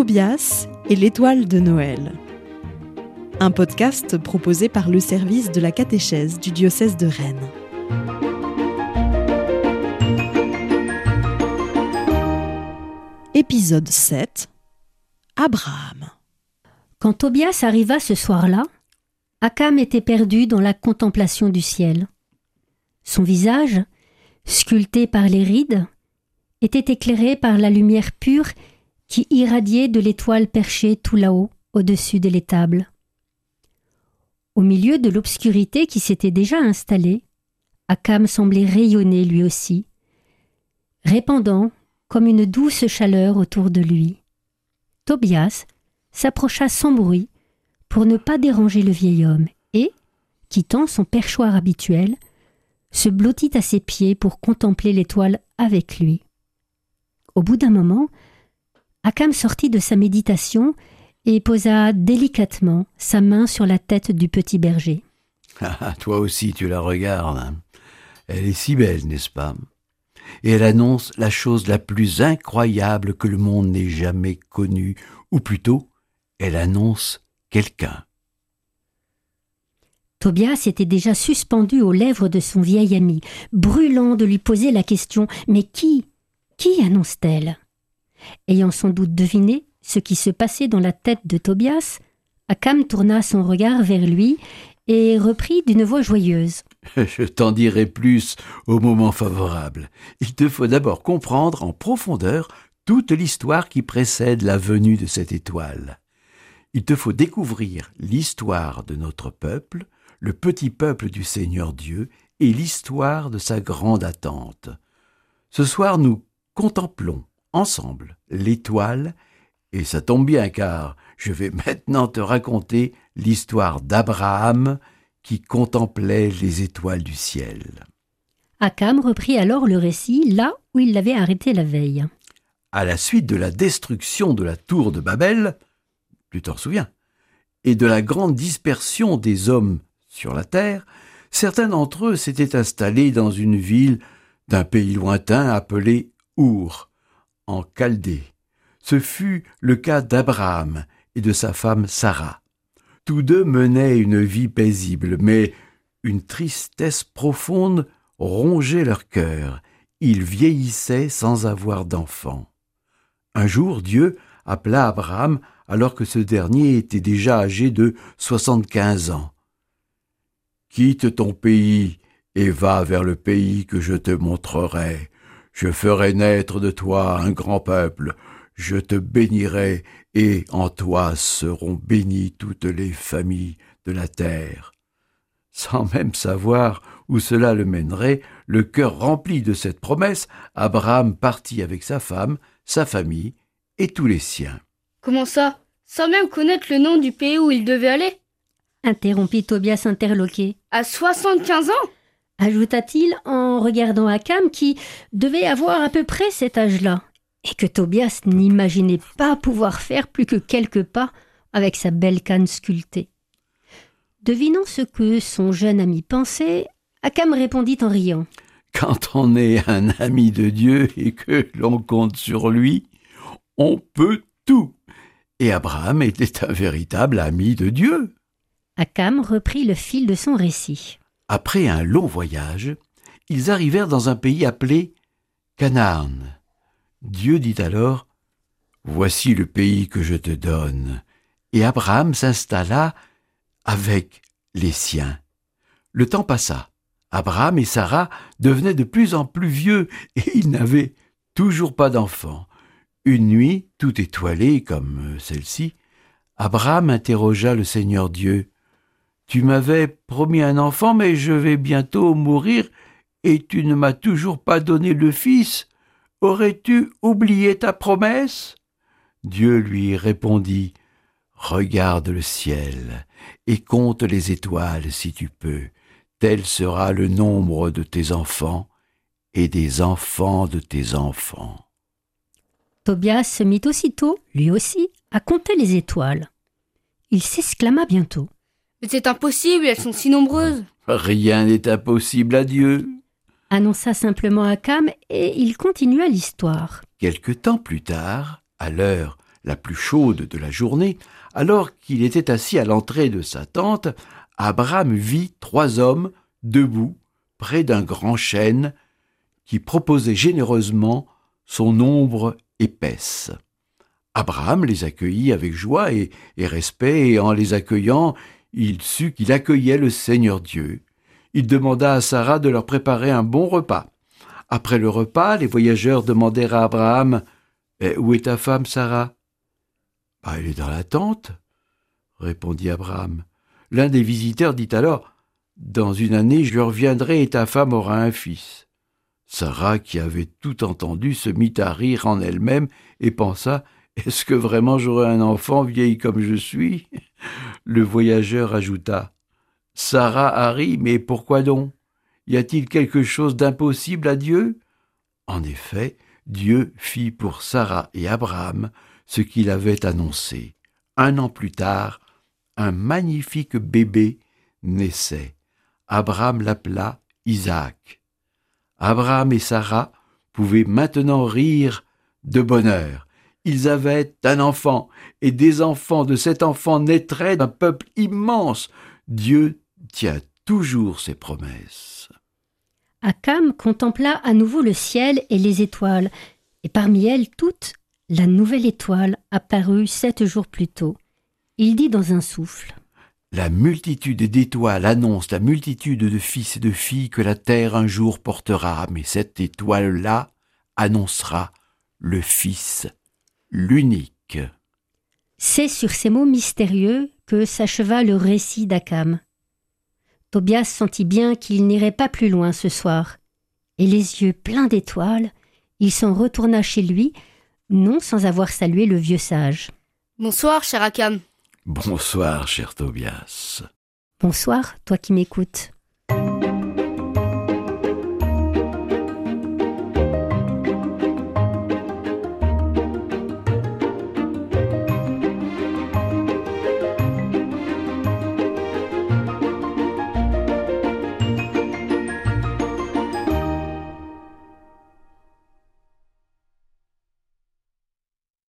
Tobias et l'étoile de Noël. Un podcast proposé par le service de la catéchèse du diocèse de Rennes. Épisode 7 Abraham. Quand Tobias arriva ce soir-là, Akam était perdu dans la contemplation du ciel. Son visage, sculpté par les rides, était éclairé par la lumière pure qui irradiait de l'étoile perchée tout là-haut, au-dessus de l'étable. Au milieu de l'obscurité qui s'était déjà installée, Akam semblait rayonner lui aussi, répandant comme une douce chaleur autour de lui. Tobias s'approcha sans bruit pour ne pas déranger le vieil homme et, quittant son perchoir habituel, se blottit à ses pieds pour contempler l'étoile avec lui. Au bout d'un moment, Akam sortit de sa méditation et posa délicatement sa main sur la tête du petit berger. Ah, toi aussi tu la regardes. Elle est si belle, n'est-ce pas? Et elle annonce la chose la plus incroyable que le monde n'ait jamais connue, ou plutôt, elle annonce quelqu'un. Tobias était déjà suspendu aux lèvres de son vieil ami, brûlant de lui poser la question Mais qui Qui annonce-t-elle? Ayant sans doute deviné ce qui se passait dans la tête de Tobias, Akam tourna son regard vers lui et reprit d'une voix joyeuse. Je t'en dirai plus au moment favorable. Il te faut d'abord comprendre en profondeur toute l'histoire qui précède la venue de cette étoile. Il te faut découvrir l'histoire de notre peuple, le petit peuple du Seigneur Dieu, et l'histoire de sa grande attente. Ce soir, nous contemplons ensemble l'étoile, et ça tombe bien car je vais maintenant te raconter l'histoire d'Abraham qui contemplait les étoiles du ciel. Akam reprit alors le récit là où il l'avait arrêté la veille. À la suite de la destruction de la tour de Babel, tu t'en souviens, et de la grande dispersion des hommes sur la terre, certains d'entre eux s'étaient installés dans une ville d'un pays lointain appelée Our en Chaldée. Ce fut le cas d'Abraham et de sa femme Sarah. Tous deux menaient une vie paisible, mais une tristesse profonde rongeait leur cœur. Ils vieillissaient sans avoir d'enfants. Un jour, Dieu appela Abraham alors que ce dernier était déjà âgé de soixante-quinze ans. Quitte ton pays et va vers le pays que je te montrerai. Je ferai naître de toi un grand peuple, je te bénirai, et en toi seront bénies toutes les familles de la terre. Sans même savoir où cela le mènerait, le cœur rempli de cette promesse, Abraham partit avec sa femme, sa famille et tous les siens. Comment ça? Sans même connaître le nom du pays où il devait aller? Interrompit Tobias interloqué. À soixante-quinze ans? Ajouta-t-il en regardant Akam qui devait avoir à peu près cet âge-là, et que Tobias n'imaginait pas pouvoir faire plus que quelques pas avec sa belle canne sculptée. Devinant ce que son jeune ami pensait, Akam répondit en riant. Quand on est un ami de Dieu et que l'on compte sur lui, on peut tout. Et Abraham était un véritable ami de Dieu. Akam reprit le fil de son récit. Après un long voyage, ils arrivèrent dans un pays appelé Canaan. Dieu dit alors Voici le pays que je te donne. Et Abraham s'installa avec les siens. Le temps passa. Abraham et Sarah devenaient de plus en plus vieux et ils n'avaient toujours pas d'enfants. Une nuit, tout étoilée comme celle-ci, Abraham interrogea le Seigneur Dieu. Tu m'avais promis un enfant, mais je vais bientôt mourir, et tu ne m'as toujours pas donné le fils. Aurais-tu oublié ta promesse? Dieu lui répondit. Regarde le ciel, et compte les étoiles si tu peux. Tel sera le nombre de tes enfants et des enfants de tes enfants. Tobias se mit aussitôt, lui aussi, à compter les étoiles. Il s'exclama bientôt. Mais c'est impossible, elles sont si nombreuses. Rien n'est impossible à Dieu. Annonça simplement Akam et il continua l'histoire. Quelque temps plus tard, à l'heure la plus chaude de la journée, alors qu'il était assis à l'entrée de sa tente, Abraham vit trois hommes debout près d'un grand chêne qui proposait généreusement son ombre épaisse. Abraham les accueillit avec joie et, et respect, et en les accueillant, il sut qu'il accueillait le Seigneur Dieu. Il demanda à Sarah de leur préparer un bon repas. Après le repas, les voyageurs demandèrent à Abraham eh, Où est ta femme, Sarah bah, Elle est dans la tente, répondit Abraham. L'un des visiteurs dit alors Dans une année, je reviendrai et ta femme aura un fils. Sarah, qui avait tout entendu, se mit à rire en elle-même et pensa Est-ce que vraiment j'aurai un enfant vieille comme je suis? Le voyageur ajouta Sarah ri, mais pourquoi donc? Y a-t-il quelque chose d'impossible à Dieu? En effet, Dieu fit pour Sarah et Abraham ce qu'il avait annoncé. Un an plus tard, un magnifique bébé naissait. Abraham l'appela Isaac. Abraham et Sarah pouvaient maintenant rire de bonheur. Ils avaient un enfant, et des enfants de cet enfant naîtraient un peuple immense. Dieu tient toujours ses promesses. Akam contempla à nouveau le ciel et les étoiles, et parmi elles toutes, la nouvelle étoile apparut sept jours plus tôt. Il dit dans un souffle. La multitude d'étoiles annonce la multitude de fils et de filles que la terre un jour portera, mais cette étoile-là annoncera le Fils, l'unique. C'est sur ces mots mystérieux que s'acheva le récit d'Akam. Tobias sentit bien qu'il n'irait pas plus loin ce soir, et les yeux pleins d'étoiles, il s'en retourna chez lui, non sans avoir salué le vieux sage. Bonsoir, cher Akam. Bonsoir, cher Tobias. Bonsoir, toi qui m'écoutes.